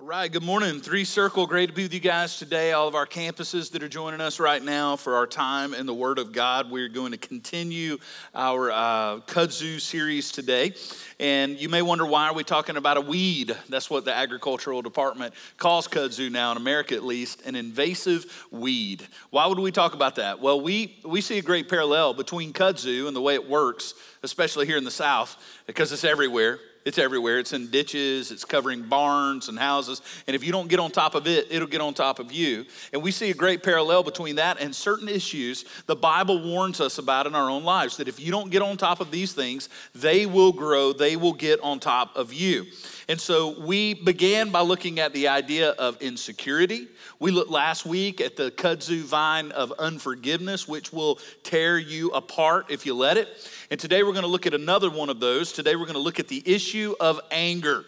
All right, good morning. Three Circle, great to be with you guys today. All of our campuses that are joining us right now for our time in the Word of God. We're going to continue our uh, kudzu series today. And you may wonder why are we talking about a weed? That's what the agricultural department calls kudzu now in America at least, an invasive weed. Why would we talk about that? Well, we, we see a great parallel between kudzu and the way it works, especially here in the South, because it's everywhere. It's everywhere. It's in ditches, it's covering barns and houses. And if you don't get on top of it, it'll get on top of you. And we see a great parallel between that and certain issues the Bible warns us about in our own lives that if you don't get on top of these things, they will grow, they will get on top of you. And so we began by looking at the idea of insecurity. We looked last week at the kudzu vine of unforgiveness, which will tear you apart if you let it. And today we're going to look at another one of those. Today we're going to look at the issue of anger.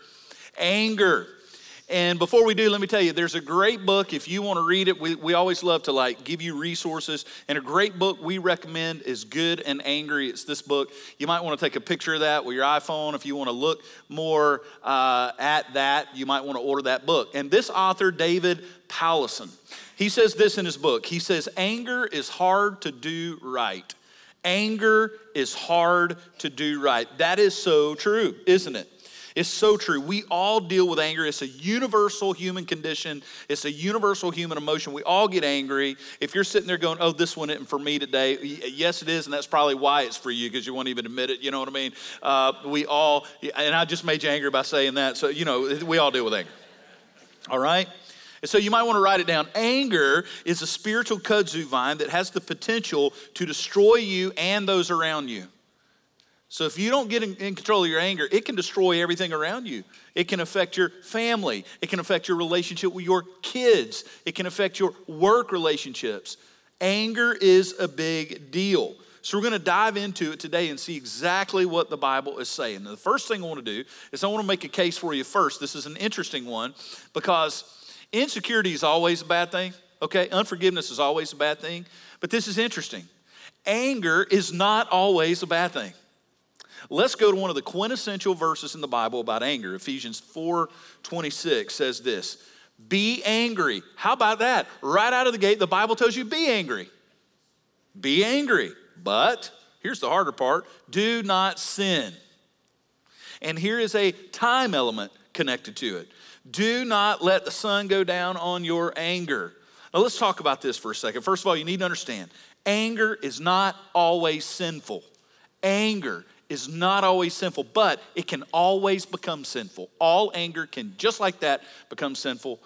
Anger. And before we do, let me tell you, there's a great book. If you want to read it, we, we always love to like give you resources. And a great book we recommend is Good and Angry. It's this book. You might want to take a picture of that with your iPhone. If you want to look more uh, at that, you might want to order that book. And this author, David Powlison, he says this in his book. He says, Anger is hard to do right. Anger is hard to do right. That is so true, isn't it? It's so true. We all deal with anger. It's a universal human condition. It's a universal human emotion. We all get angry. If you're sitting there going, "Oh, this one isn't for me today," yes, it is, and that's probably why it's for you because you won't even admit it. You know what I mean? Uh, we all, and I just made you angry by saying that. So you know, we all deal with anger. All right. And so you might want to write it down. Anger is a spiritual kudzu vine that has the potential to destroy you and those around you. So if you don't get in, in, control of your anger, it can destroy everything around you. It can affect your family. It can affect your relationship with your kids. It can affect your work relationships. Anger is a big deal. So we're going to dive into it today and see exactly what the Bible is saying. Now, the first thing I want to do is I want to make a case for you first. This is an interesting one because Insecurity is always a bad thing, okay? Unforgiveness is always a bad thing. But this is interesting. Anger is not always a bad thing. Let's go to one of the quintessential verses in the Bible about anger. Ephesians 4 26 says this Be angry. How about that? Right out of the gate, the Bible tells you be angry. Be angry. But here's the harder part do not sin. And here is a time element connected to it. Do not let the sun go down on your anger. Now, let's talk about this for a second. First of all, you need to understand anger is not always sinful. Anger is not always sinful, but it can always become sinful. All anger can, just like that, become sinful.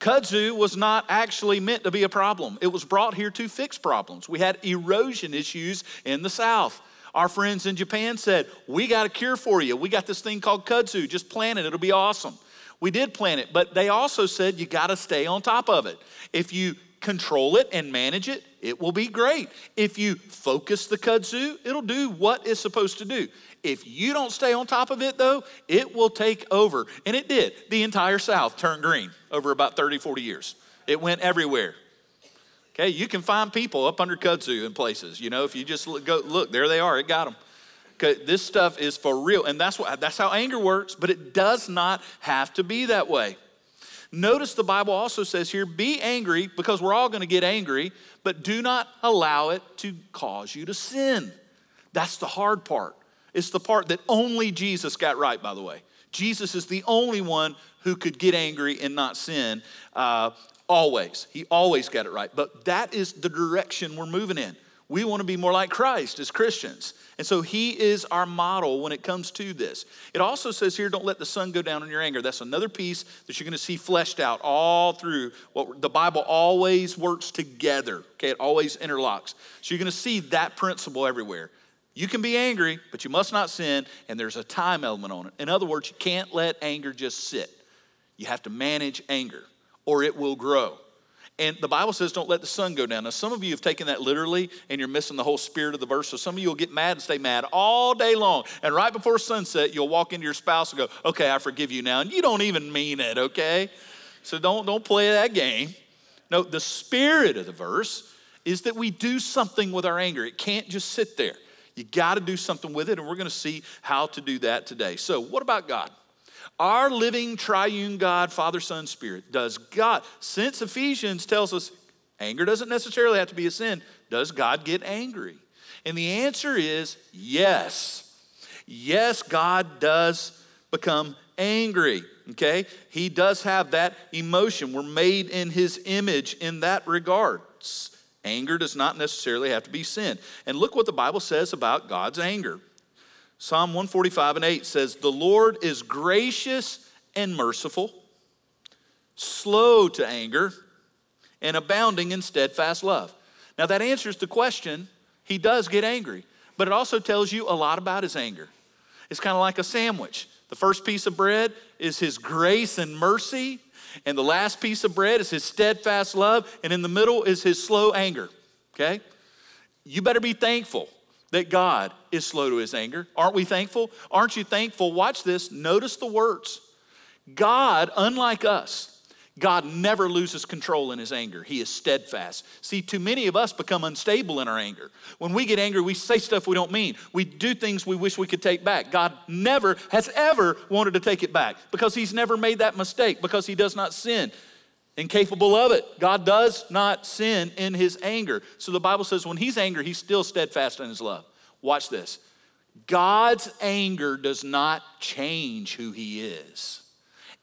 Kudzu was not actually meant to be a problem. It was brought here to fix problems. We had erosion issues in the South. Our friends in Japan said, We got a cure for you. We got this thing called kudzu. Just plant it, it'll be awesome. We did plant it, but they also said you got to stay on top of it. If you control it and manage it, it will be great. If you focus the kudzu, it'll do what it's supposed to do. If you don't stay on top of it, though, it will take over. And it did. The entire South turned green over about 30, 40 years. It went everywhere. Okay, you can find people up under kudzu in places. You know, if you just look, go, look there they are. It got them. Okay, this stuff is for real. And that's, what, that's how anger works, but it does not have to be that way. Notice the Bible also says here be angry because we're all going to get angry, but do not allow it to cause you to sin. That's the hard part. It's the part that only Jesus got right, by the way. Jesus is the only one who could get angry and not sin uh, always. He always got it right. But that is the direction we're moving in. We want to be more like Christ as Christians. And so he is our model when it comes to this. It also says here, don't let the sun go down on your anger. That's another piece that you're going to see fleshed out all through what the Bible always works together. Okay, it always interlocks. So you're going to see that principle everywhere. You can be angry, but you must not sin, and there's a time element on it. In other words, you can't let anger just sit. You have to manage anger, or it will grow. And the Bible says, don't let the sun go down. Now, some of you have taken that literally and you're missing the whole spirit of the verse. So some of you will get mad and stay mad all day long. And right before sunset, you'll walk into your spouse and go, okay, I forgive you now. And you don't even mean it, okay? So don't, don't play that game. No, the spirit of the verse is that we do something with our anger. It can't just sit there. You got to do something with it, and we're going to see how to do that today. So, what about God? Our living triune God, Father, Son, Spirit, does God, since Ephesians tells us anger doesn't necessarily have to be a sin, does God get angry? And the answer is yes. Yes, God does become angry, okay? He does have that emotion. We're made in his image in that regard. Anger does not necessarily have to be sin. And look what the Bible says about God's anger. Psalm 145 and 8 says, The Lord is gracious and merciful, slow to anger, and abounding in steadfast love. Now, that answers the question. He does get angry, but it also tells you a lot about his anger. It's kind of like a sandwich. The first piece of bread is his grace and mercy, and the last piece of bread is his steadfast love, and in the middle is his slow anger. Okay? You better be thankful that God is slow to his anger. Aren't we thankful? Aren't you thankful? Watch this. Notice the words. God, unlike us, God never loses control in his anger. He is steadfast. See, too many of us become unstable in our anger. When we get angry, we say stuff we don't mean. We do things we wish we could take back. God never has ever wanted to take it back because he's never made that mistake, because he does not sin. Incapable of it. God does not sin in his anger. So the Bible says when he's angry, he's still steadfast in his love. Watch this. God's anger does not change who he is.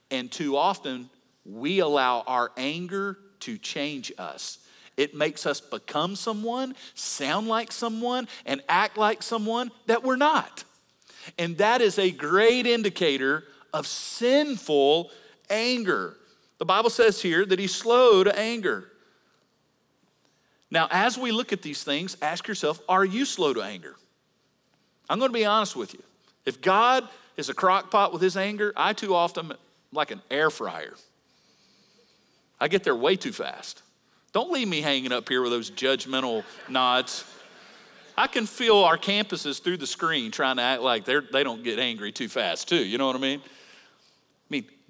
And too often, we allow our anger to change us. It makes us become someone, sound like someone, and act like someone that we're not. And that is a great indicator of sinful anger. The Bible says here that he's slow to anger. Now, as we look at these things, ask yourself are you slow to anger? I'm going to be honest with you. If God is a crock pot with his anger, I too often like an air fryer. I get there way too fast. Don't leave me hanging up here with those judgmental nods. I can feel our campuses through the screen trying to act like they're, they don't get angry too fast, too. You know what I mean?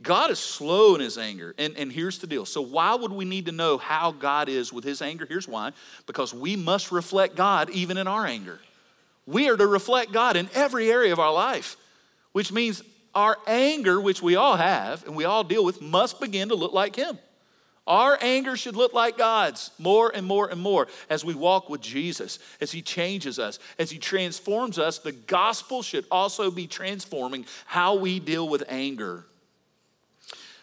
God is slow in his anger. And, and here's the deal. So, why would we need to know how God is with his anger? Here's why because we must reflect God even in our anger. We are to reflect God in every area of our life, which means our anger, which we all have and we all deal with, must begin to look like him. Our anger should look like God's more and more and more as we walk with Jesus, as He changes us, as He transforms us. The gospel should also be transforming how we deal with anger.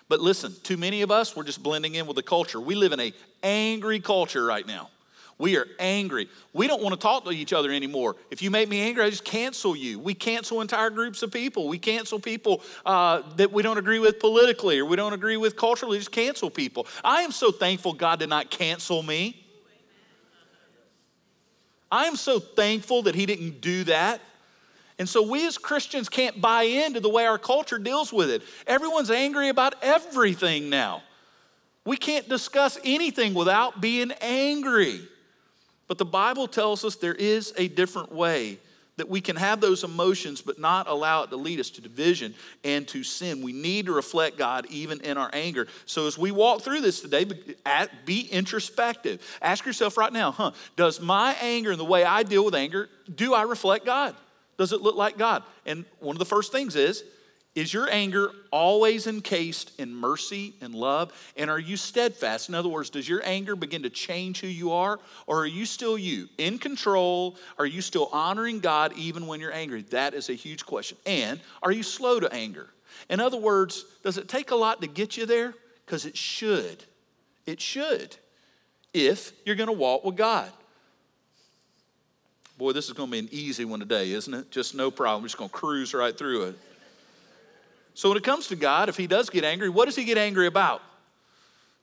But listen, too many of us, we're just blending in with the culture. We live in a angry culture right now. We are angry. We don't want to talk to each other anymore. If you make me angry, I just cancel you. We cancel entire groups of people. We cancel people uh, that we don't agree with politically or we don't agree with culturally. Just cancel people. I am so thankful God did not cancel me. I am so thankful that He didn't do that. And so we as Christians can't buy into the way our culture deals with it. Everyone's angry about everything now. We can't discuss anything without being angry. But the Bible tells us there is a different way that we can have those emotions but not allow it to lead us to division and to sin. We need to reflect God even in our anger. So as we walk through this today, be introspective. Ask yourself right now, huh, does my anger and the way I deal with anger, do I reflect God? Does it look like God? And one of the first things is is your anger always encased in mercy and love? And are you steadfast? In other words, does your anger begin to change who you are? Or are you still you, in control? Are you still honoring God even when you're angry? That is a huge question. And are you slow to anger? In other words, does it take a lot to get you there? Because it should. It should, if you're going to walk with God. Boy, this is going to be an easy one today, isn't it? Just no problem. We're just going to cruise right through it. So when it comes to God, if he does get angry, what does he get angry about?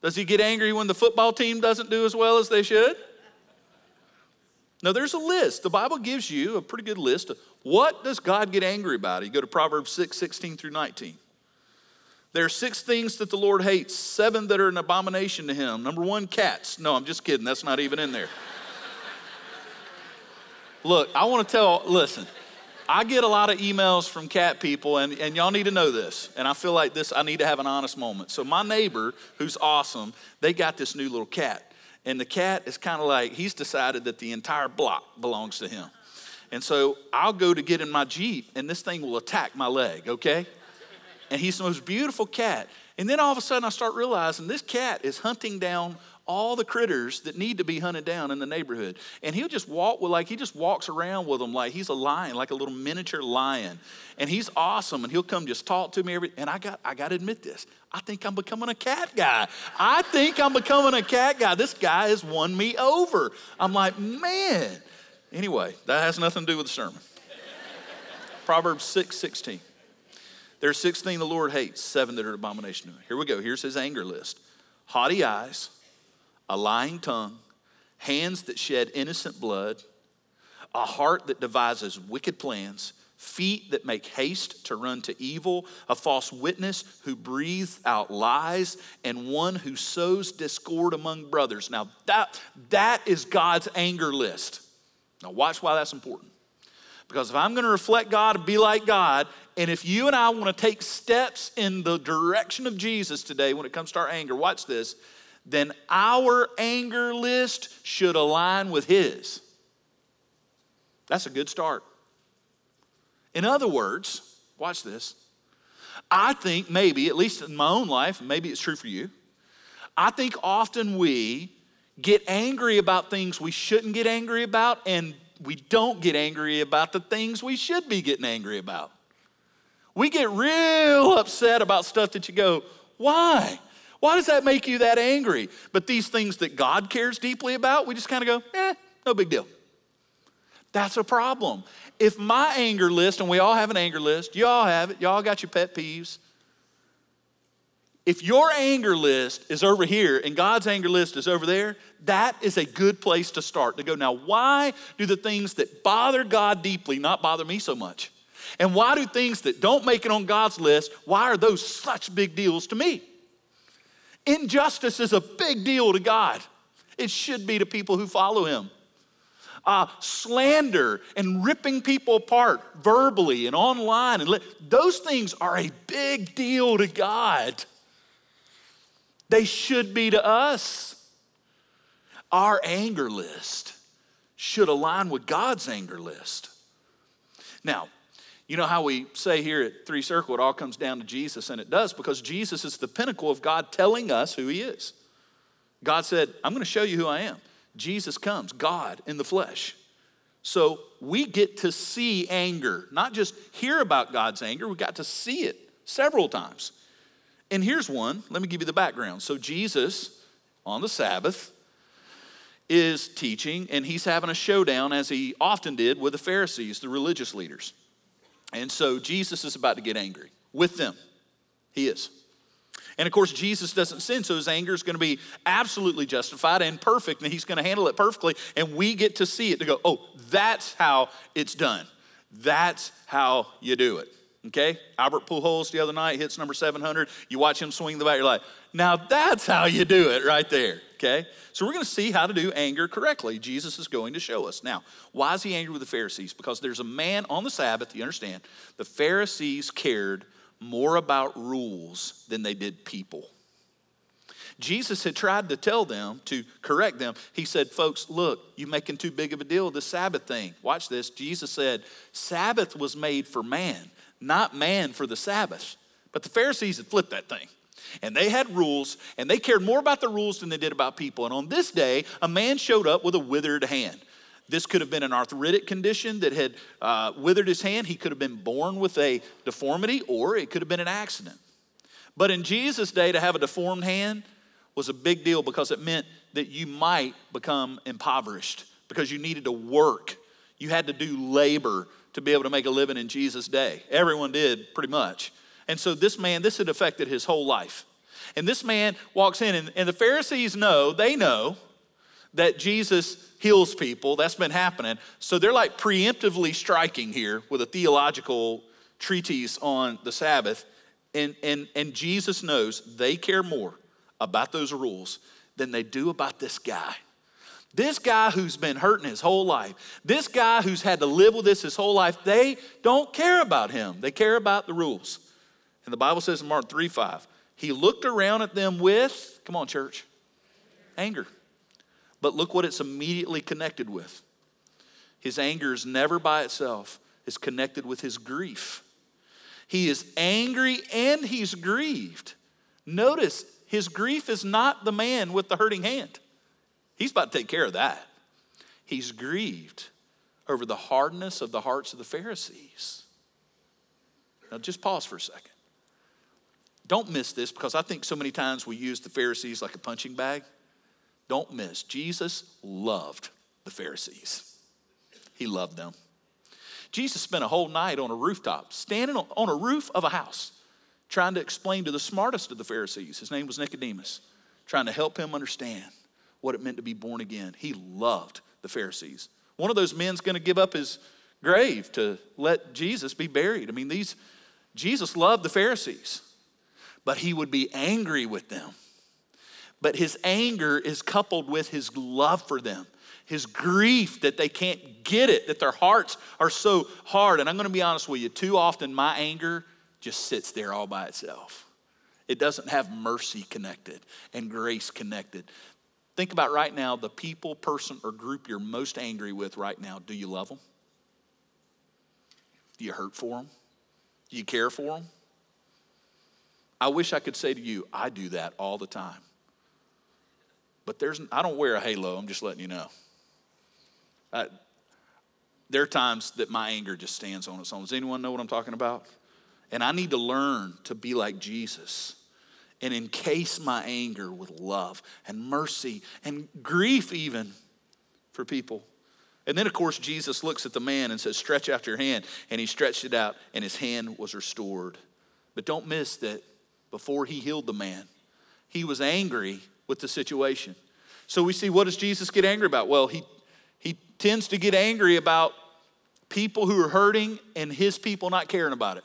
Does he get angry when the football team doesn't do as well as they should? No, there's a list. The Bible gives you a pretty good list of what does God get angry about. You go to Proverbs 6, 16 through 19. There are six things that the Lord hates, seven that are an abomination to him. Number one, cats. No, I'm just kidding. That's not even in there. Look, I want to tell, listen, I get a lot of emails from cat people, and, and y'all need to know this. And I feel like this, I need to have an honest moment. So, my neighbor, who's awesome, they got this new little cat. And the cat is kind of like, he's decided that the entire block belongs to him. And so I'll go to get in my Jeep, and this thing will attack my leg, okay? And he's the most beautiful cat. And then all of a sudden, I start realizing this cat is hunting down all the critters that need to be hunted down in the neighborhood. And he'll just walk with, like, he just walks around with them like he's a lion, like a little miniature lion. And he's awesome. And he'll come just talk to me every, and I got, I got to admit this. I think I'm becoming a cat guy. I think I'm becoming a cat guy. This guy has won me over. I'm like, man. Anyway, that has nothing to do with the sermon. Proverbs 6 16. There's six things the Lord hates, seven that are abomination to him. Here we go. Here's his anger list haughty eyes, a lying tongue, hands that shed innocent blood, a heart that devises wicked plans, feet that make haste to run to evil, a false witness who breathes out lies, and one who sows discord among brothers. Now, that, that is God's anger list. Now, watch why that's important. Because if I'm going to reflect God and be like God, and if you and I want to take steps in the direction of Jesus today when it comes to our anger, watch this, then our anger list should align with His. That's a good start. In other words, watch this. I think maybe, at least in my own life, maybe it's true for you, I think often we get angry about things we shouldn't get angry about, and we don't get angry about the things we should be getting angry about. We get real upset about stuff that you go, why? Why does that make you that angry? But these things that God cares deeply about, we just kind of go, eh, no big deal. That's a problem. If my anger list, and we all have an anger list, you all have it, y'all got your pet peeves. If your anger list is over here and God's anger list is over there, that is a good place to start to go. Now, why do the things that bother God deeply not bother me so much? And why do things that don't make it on God's list, why are those such big deals to me? Injustice is a big deal to God. It should be to people who follow Him. Uh, slander and ripping people apart verbally and online, and li- those things are a big deal to God. They should be to us. Our anger list should align with God's anger list. Now, you know how we say here at Three Circle, it all comes down to Jesus, and it does because Jesus is the pinnacle of God telling us who He is. God said, I'm going to show you who I am. Jesus comes, God in the flesh. So we get to see anger, not just hear about God's anger, we got to see it several times. And here's one. Let me give you the background. So Jesus, on the Sabbath, is teaching, and he's having a showdown, as he often did, with the Pharisees, the religious leaders. And so Jesus is about to get angry with them. He is. And of course, Jesus doesn't sin, so his anger is going to be absolutely justified and perfect, and he's going to handle it perfectly. And we get to see it to go, oh, that's how it's done. That's how you do it. Okay? Albert Pujols the other night hits number 700. You watch him swing the bat, you're like, now that's how you do it right there. Okay? So we're going to see how to do anger correctly. Jesus is going to show us. Now, why is he angry with the Pharisees? Because there's a man on the Sabbath, you understand, the Pharisees cared more about rules than they did people. Jesus had tried to tell them, to correct them. He said, Folks, look, you're making too big of a deal of the Sabbath thing. Watch this. Jesus said, Sabbath was made for man, not man for the Sabbath. But the Pharisees had flipped that thing. And they had rules, and they cared more about the rules than they did about people. And on this day, a man showed up with a withered hand. This could have been an arthritic condition that had uh, withered his hand. He could have been born with a deformity, or it could have been an accident. But in Jesus' day, to have a deformed hand was a big deal because it meant that you might become impoverished because you needed to work. You had to do labor to be able to make a living in Jesus' day. Everyone did, pretty much. And so this man, this had affected his whole life. And this man walks in, and, and the Pharisees know, they know that Jesus heals people. That's been happening. So they're like preemptively striking here with a theological treatise on the Sabbath. And, and, and Jesus knows they care more about those rules than they do about this guy. This guy who's been hurting his whole life, this guy who's had to live with this his whole life, they don't care about him. They care about the rules. And the Bible says in Mark 3 5, he looked around at them with, come on, church, anger. But look what it's immediately connected with. His anger is never by itself, it's connected with his grief. He is angry and he's grieved. Notice his grief is not the man with the hurting hand. He's about to take care of that. He's grieved over the hardness of the hearts of the Pharisees. Now, just pause for a second. Don't miss this because I think so many times we use the Pharisees like a punching bag. Don't miss, Jesus loved the Pharisees, he loved them. Jesus spent a whole night on a rooftop, standing on a roof of a house, trying to explain to the smartest of the Pharisees, his name was Nicodemus, trying to help him understand what it meant to be born again. He loved the Pharisees. One of those men's going to give up his grave to let Jesus be buried. I mean, these Jesus loved the Pharisees, but he would be angry with them. But his anger is coupled with his love for them his grief that they can't get it, that their hearts are so hard. And I'm going to be honest with you, too often my anger just sits there all by itself. It doesn't have mercy connected and grace connected. Think about right now the people, person, or group you're most angry with right now. Do you love them? Do you hurt for them? Do you care for them? I wish I could say to you, I do that all the time. But there's, I don't wear a halo, I'm just letting you know. Uh, there are times that my anger just stands on its own. Does anyone know what I'm talking about? And I need to learn to be like Jesus and encase my anger with love and mercy and grief, even for people. And then, of course, Jesus looks at the man and says, Stretch out your hand. And he stretched it out, and his hand was restored. But don't miss that before he healed the man, he was angry with the situation. So we see what does Jesus get angry about? Well, he he tends to get angry about people who are hurting and his people not caring about it.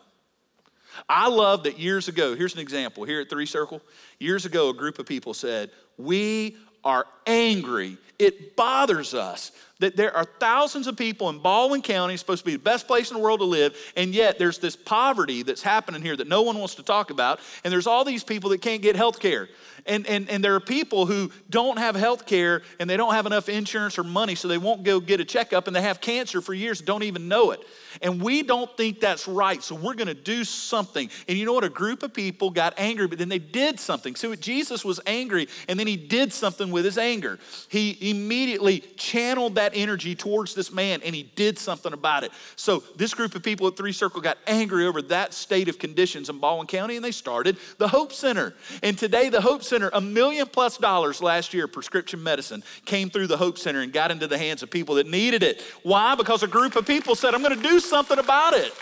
I love that years ago, here's an example here at Three Circle. Years ago, a group of people said, We are angry. It bothers us that there are thousands of people in Baldwin County, supposed to be the best place in the world to live, and yet there's this poverty that's happening here that no one wants to talk about, and there's all these people that can't get health care. And, and, and there are people who don't have health care and they don't have enough insurance or money, so they won't go get a checkup, and they have cancer for years, don't even know it. And we don't think that's right, so we're gonna do something. And you know what? A group of people got angry, but then they did something. So Jesus was angry, and then he did something with his anger. He immediately channeled that energy towards this man and he did something about it. So this group of people at Three Circle got angry over that state of conditions in Baldwin County and they started the Hope Center. And today, the Hope Center, a million plus dollars last year, prescription medicine came through the Hope Center and got into the hands of people that needed it. Why? Because a group of people said, I'm going to do something about it.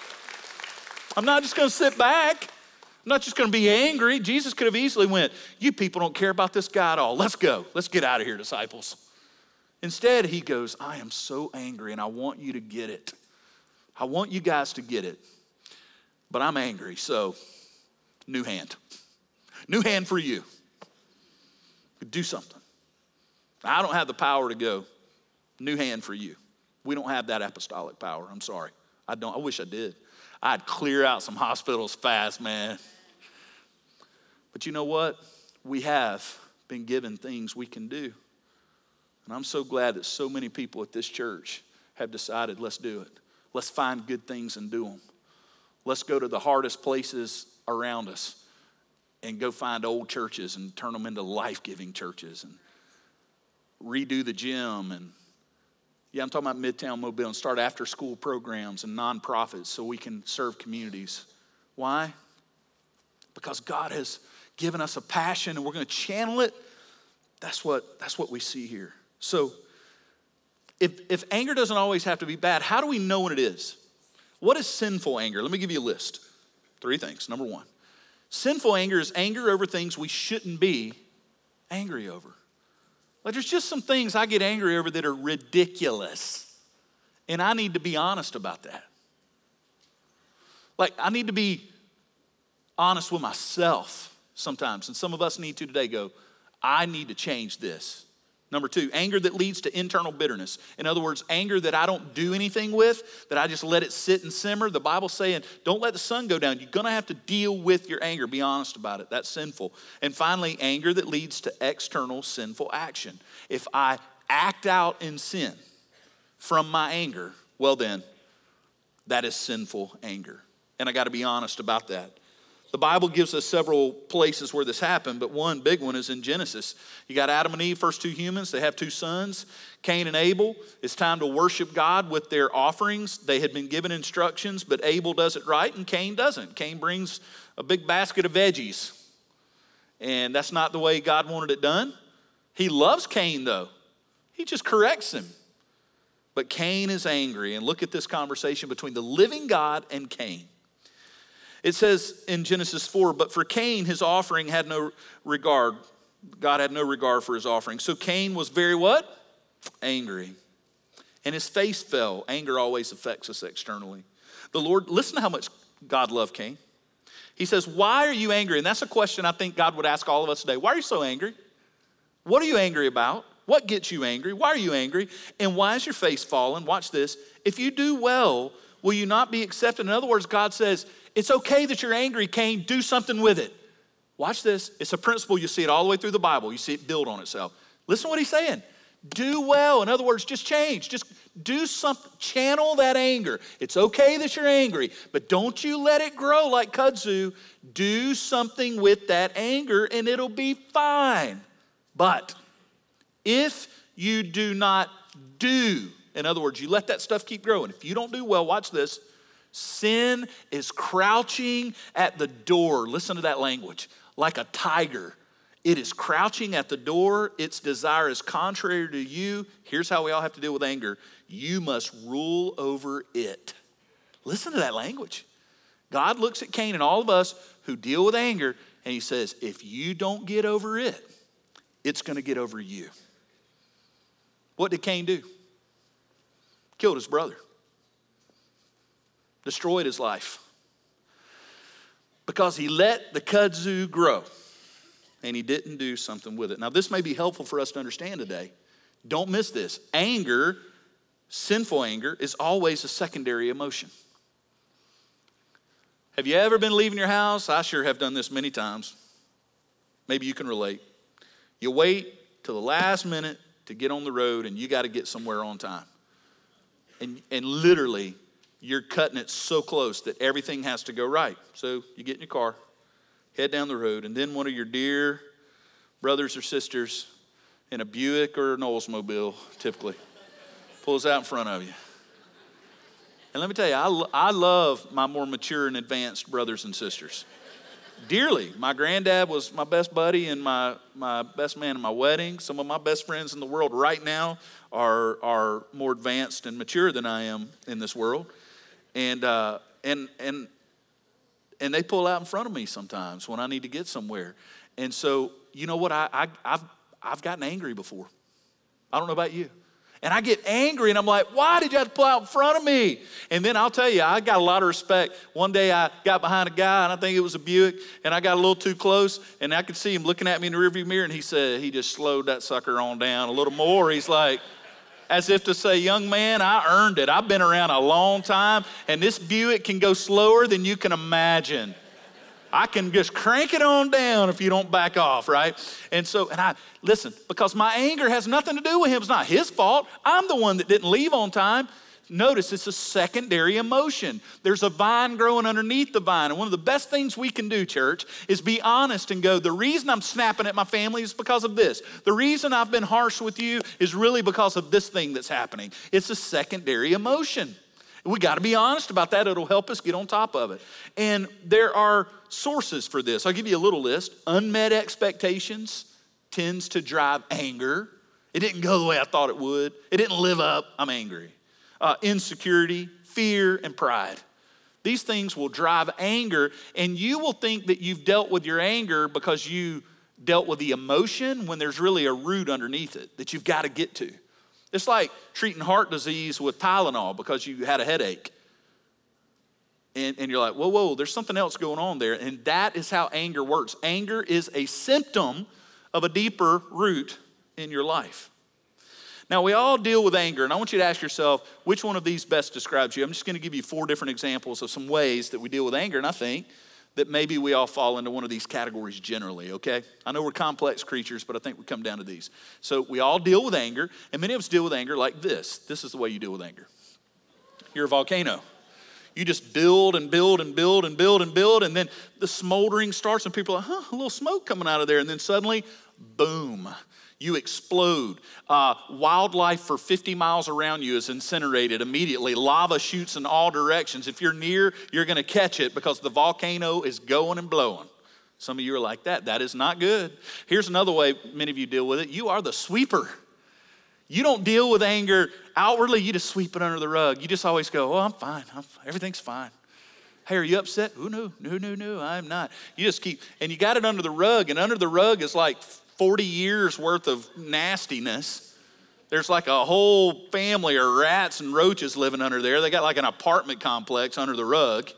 I'm not just going to sit back. I'm not just going to be angry. Jesus could have easily went, "You people don't care about this guy at all. Let's go. Let's get out of here, disciples." Instead, he goes, I am so angry and I want you to get it. I want you guys to get it. But I'm angry, so new hand. New hand for you. Do something. I don't have the power to go. New hand for you. We don't have that apostolic power. I'm sorry. I don't. I wish I did. I'd clear out some hospitals fast, man. But you know what? We have been given things we can do. And I'm so glad that so many people at this church have decided let's do it. Let's find good things and do them. Let's go to the hardest places around us and go find old churches and turn them into life giving churches and redo the gym. And yeah, I'm talking about Midtown Mobile and start after school programs and nonprofits so we can serve communities. Why? Because God has given us a passion and we're going to channel it. That's what, that's what we see here. So, if, if anger doesn't always have to be bad, how do we know when it is? What is sinful anger? Let me give you a list. Three things. Number one, sinful anger is anger over things we shouldn't be angry over. Like, there's just some things I get angry over that are ridiculous. And I need to be honest about that. Like, I need to be honest with myself sometimes. And some of us need to today go, I need to change this. Number two, anger that leads to internal bitterness. In other words, anger that I don't do anything with, that I just let it sit and simmer. The Bible's saying, don't let the sun go down. You're gonna have to deal with your anger. Be honest about it. That's sinful. And finally, anger that leads to external sinful action. If I act out in sin from my anger, well, then, that is sinful anger. And I got to be honest about that. The Bible gives us several places where this happened, but one big one is in Genesis. You got Adam and Eve, first two humans. They have two sons, Cain and Abel. It's time to worship God with their offerings. They had been given instructions, but Abel does it right and Cain doesn't. Cain brings a big basket of veggies, and that's not the way God wanted it done. He loves Cain, though, he just corrects him. But Cain is angry, and look at this conversation between the living God and Cain. It says in Genesis 4, but for Cain, his offering had no regard. God had no regard for his offering. So Cain was very what? Angry. And his face fell. Anger always affects us externally. The Lord, listen to how much God loved Cain. He says, Why are you angry? And that's a question I think God would ask all of us today. Why are you so angry? What are you angry about? What gets you angry? Why are you angry? And why is your face fallen? Watch this. If you do well, will you not be accepted? In other words, God says, it's okay that you're angry, Cain. Do something with it. Watch this. It's a principle. You see it all the way through the Bible. You see it build on itself. Listen to what he's saying. Do well. In other words, just change. Just do something. Channel that anger. It's okay that you're angry, but don't you let it grow like kudzu. Do something with that anger and it'll be fine. But if you do not do, in other words, you let that stuff keep growing. If you don't do well, watch this. Sin is crouching at the door. Listen to that language like a tiger. It is crouching at the door. Its desire is contrary to you. Here's how we all have to deal with anger you must rule over it. Listen to that language. God looks at Cain and all of us who deal with anger, and he says, if you don't get over it, it's going to get over you. What did Cain do? Killed his brother destroyed his life because he let the kudzu grow and he didn't do something with it. Now, this may be helpful for us to understand today. Don't miss this. Anger, sinful anger, is always a secondary emotion. Have you ever been leaving your house? I sure have done this many times. Maybe you can relate. You wait till the last minute to get on the road and you got to get somewhere on time. And, and literally, you're cutting it so close that everything has to go right. So you get in your car, head down the road, and then one of your dear brothers or sisters in a Buick or an Oldsmobile, typically, pulls out in front of you. And let me tell you, I, I love my more mature and advanced brothers and sisters dearly. My granddad was my best buddy and my, my best man in my wedding. Some of my best friends in the world right now are, are more advanced and mature than I am in this world and uh, and and and they pull out in front of me sometimes when I need to get somewhere. And so, you know what? I, I I've I've gotten angry before. I don't know about you. And I get angry and I'm like, why did you have to pull out in front of me? And then I'll tell you, I got a lot of respect. One day I got behind a guy and I think it was a Buick and I got a little too close and I could see him looking at me in the rearview mirror and he said, he just slowed that sucker on down a little more. He's like, as if to say, Young man, I earned it. I've been around a long time, and this Buick can go slower than you can imagine. I can just crank it on down if you don't back off, right? And so, and I, listen, because my anger has nothing to do with him. It's not his fault. I'm the one that didn't leave on time. Notice it's a secondary emotion. There's a vine growing underneath the vine. And one of the best things we can do, church, is be honest and go, the reason I'm snapping at my family is because of this. The reason I've been harsh with you is really because of this thing that's happening. It's a secondary emotion. We got to be honest about that. It'll help us get on top of it. And there are sources for this. I'll give you a little list. Unmet expectations tends to drive anger. It didn't go the way I thought it would, it didn't live up. I'm angry uh, insecurity, fear, and pride. These things will drive anger, and you will think that you've dealt with your anger because you dealt with the emotion when there's really a root underneath it that you've got to get to. It's like treating heart disease with Tylenol because you had a headache. And, and you're like, whoa, whoa, there's something else going on there. And that is how anger works. Anger is a symptom of a deeper root in your life. Now, we all deal with anger, and I want you to ask yourself which one of these best describes you. I'm just going to give you four different examples of some ways that we deal with anger, and I think that maybe we all fall into one of these categories generally, okay? I know we're complex creatures, but I think we come down to these. So, we all deal with anger, and many of us deal with anger like this. This is the way you deal with anger. You're a volcano. You just build and build and build and build and build, and then the smoldering starts, and people are like, huh, a little smoke coming out of there. And then suddenly, boom, you explode. Uh, wildlife for 50 miles around you is incinerated immediately. Lava shoots in all directions. If you're near, you're going to catch it because the volcano is going and blowing. Some of you are like that. That is not good. Here's another way many of you deal with it you are the sweeper. You don't deal with anger outwardly, you just sweep it under the rug. You just always go, Oh, I'm fine. I'm, everything's fine. Hey, are you upset? Oh, no, no, no, no, I'm not. You just keep, and you got it under the rug, and under the rug is like 40 years worth of nastiness. There's like a whole family of rats and roaches living under there. They got like an apartment complex under the rug,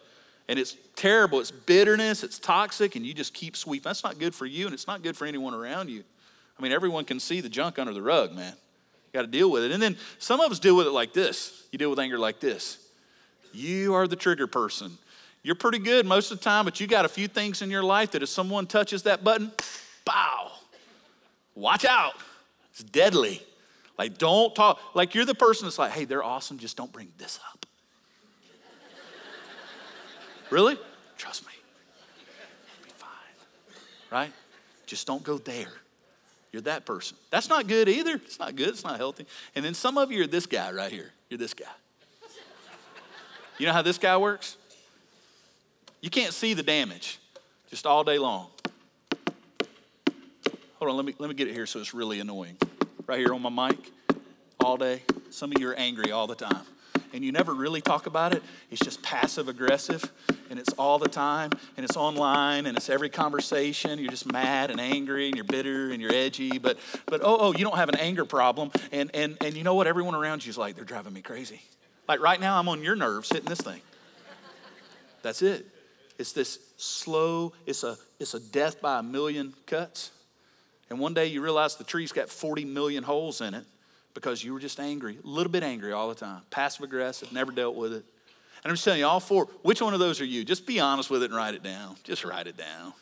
and it's terrible. It's bitterness, it's toxic, and you just keep sweeping. That's not good for you, and it's not good for anyone around you. I mean, everyone can see the junk under the rug, man. You got to deal with it. And then some of us deal with it like this. You deal with anger like this. You are the trigger person. You're pretty good most of the time, but you got a few things in your life that if someone touches that button, bow. Watch out. It's deadly. Like, don't talk. Like, you're the person that's like, hey, they're awesome, just don't bring this up. really? Trust me. Be fine. Right? Just don't go there. You're that person. That's not good either. It's not good. It's not healthy. And then some of you are this guy right here. You're this guy. You know how this guy works? You can't see the damage just all day long. Hold on, let me, let me get it here so it's really annoying. Right here on my mic, all day. Some of you are angry all the time. And you never really talk about it. It's just passive aggressive and it's all the time and it's online and it's every conversation you're just mad and angry and you're bitter and you're edgy but but oh oh you don't have an anger problem and and and you know what everyone around you is like they're driving me crazy like right now i'm on your nerves hitting this thing that's it it's this slow it's a it's a death by a million cuts and one day you realize the tree's got 40 million holes in it because you were just angry a little bit angry all the time passive aggressive never dealt with it and I'm just telling you, all four, which one of those are you? Just be honest with it and write it down. Just write it down.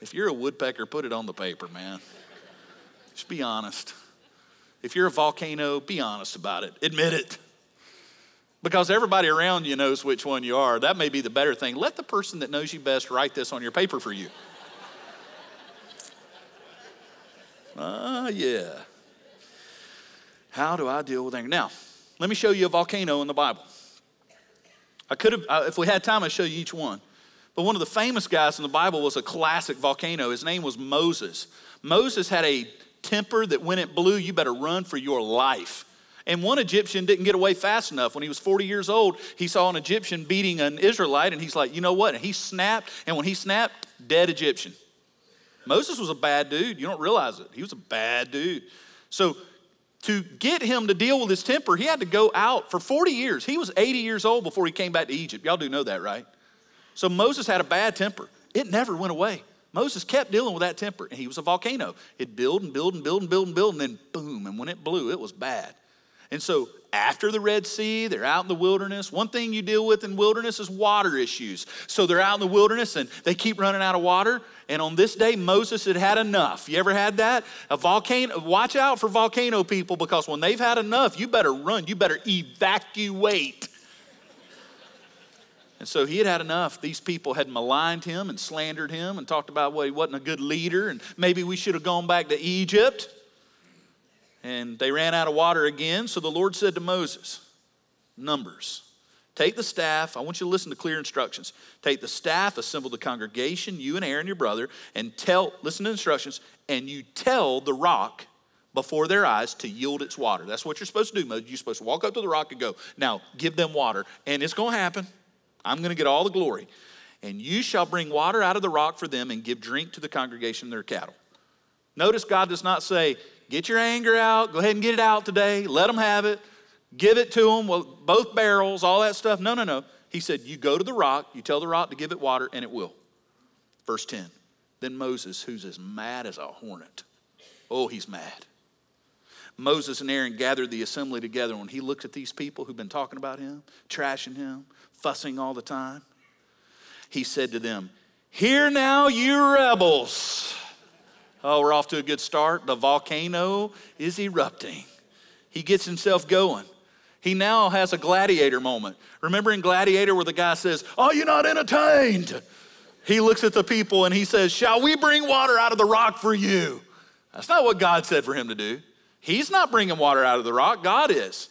If you're a woodpecker, put it on the paper, man. Just be honest. If you're a volcano, be honest about it. Admit it. Because everybody around you knows which one you are. That may be the better thing. Let the person that knows you best write this on your paper for you. Ah, uh, yeah. How do I deal with anger? Now, let me show you a volcano in the Bible. I could have, uh, if we had time, I'd show you each one. But one of the famous guys in the Bible was a classic volcano. His name was Moses. Moses had a temper that when it blew, you better run for your life. And one Egyptian didn't get away fast enough. When he was 40 years old, he saw an Egyptian beating an Israelite, and he's like, you know what? And he snapped, and when he snapped, dead Egyptian. Moses was a bad dude. You don't realize it. He was a bad dude. So to get him to deal with his temper, he had to go out for 40 years. He was 80 years old before he came back to Egypt. Y'all do know that, right? So Moses had a bad temper. It never went away. Moses kept dealing with that temper, and he was a volcano. It'd build and build and build and build and build, and then boom, and when it blew, it was bad. And so after the Red Sea, they're out in the wilderness. One thing you deal with in wilderness is water issues. So they're out in the wilderness and they keep running out of water. And on this day, Moses had had enough. You ever had that? A volcano, watch out for volcano people because when they've had enough, you better run, you better evacuate. And so he had had enough. These people had maligned him and slandered him and talked about, well, he wasn't a good leader and maybe we should have gone back to Egypt and they ran out of water again. So the Lord said to Moses, Numbers, take the staff. I want you to listen to clear instructions. Take the staff, assemble the congregation, you and Aaron, your brother, and tell, listen to instructions, and you tell the rock before their eyes to yield its water. That's what you're supposed to do, Moses. You're supposed to walk up to the rock and go, now give them water. And it's going to happen. I'm going to get all the glory. And you shall bring water out of the rock for them and give drink to the congregation and their cattle. Notice God does not say, Get your anger out. Go ahead and get it out today. Let them have it. Give it to them, well, both barrels, all that stuff. No, no, no. He said, You go to the rock, you tell the rock to give it water, and it will. Verse 10. Then Moses, who's as mad as a hornet, oh, he's mad. Moses and Aaron gathered the assembly together. When he looked at these people who've been talking about him, trashing him, fussing all the time, he said to them, Hear now, you rebels. Oh, we're off to a good start. The volcano is erupting. He gets himself going. He now has a gladiator moment. Remember in Gladiator where the guy says, Are you not entertained? He looks at the people and he says, Shall we bring water out of the rock for you? That's not what God said for him to do. He's not bringing water out of the rock, God is.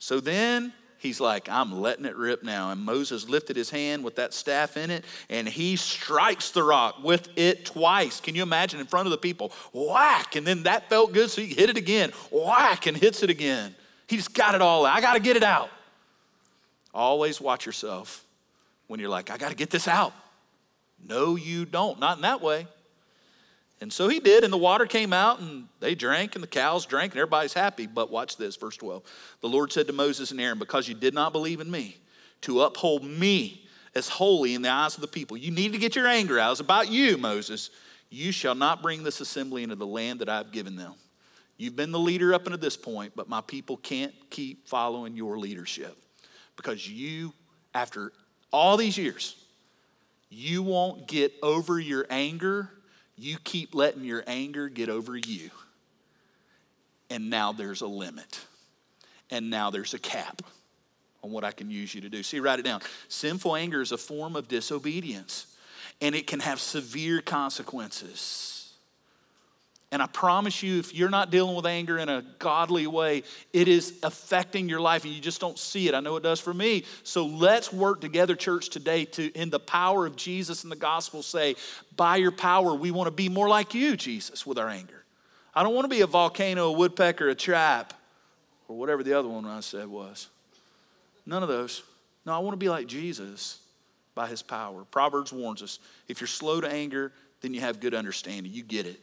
So then he's like, I'm letting it rip now. And Moses lifted his hand with that staff in it and he strikes the rock with it twice. Can you imagine in front of the people? Whack. And then that felt good, so he hit it again. Whack and hits it again. He just got it all out. I got to get it out. Always watch yourself when you're like, I got to get this out. No, you don't. Not in that way. And so he did, and the water came out, and they drank, and the cows drank, and everybody's happy. But watch this, verse 12. The Lord said to Moses and Aaron, Because you did not believe in me, to uphold me as holy in the eyes of the people, you need to get your anger out. It's about you, Moses. You shall not bring this assembly into the land that I've given them. You've been the leader up until this point, but my people can't keep following your leadership because you, after all these years, you won't get over your anger. You keep letting your anger get over you. And now there's a limit. And now there's a cap on what I can use you to do. See, write it down. Sinful anger is a form of disobedience, and it can have severe consequences. And I promise you, if you're not dealing with anger in a godly way, it is affecting your life and you just don't see it. I know it does for me. So let's work together, church, today to, in the power of Jesus and the gospel, say, by your power, we want to be more like you, Jesus, with our anger. I don't want to be a volcano, a woodpecker, a trap, or whatever the other one I said was. None of those. No, I want to be like Jesus by his power. Proverbs warns us if you're slow to anger, then you have good understanding. You get it.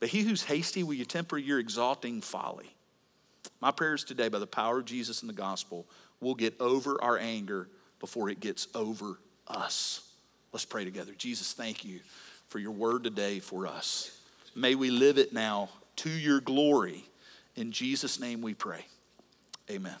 But he who's hasty, will you temper your exalting folly? My prayers today, by the power of Jesus and the gospel, will get over our anger before it gets over us. Let's pray together. Jesus, thank you for your word today for us. May we live it now to your glory. In Jesus' name we pray. Amen.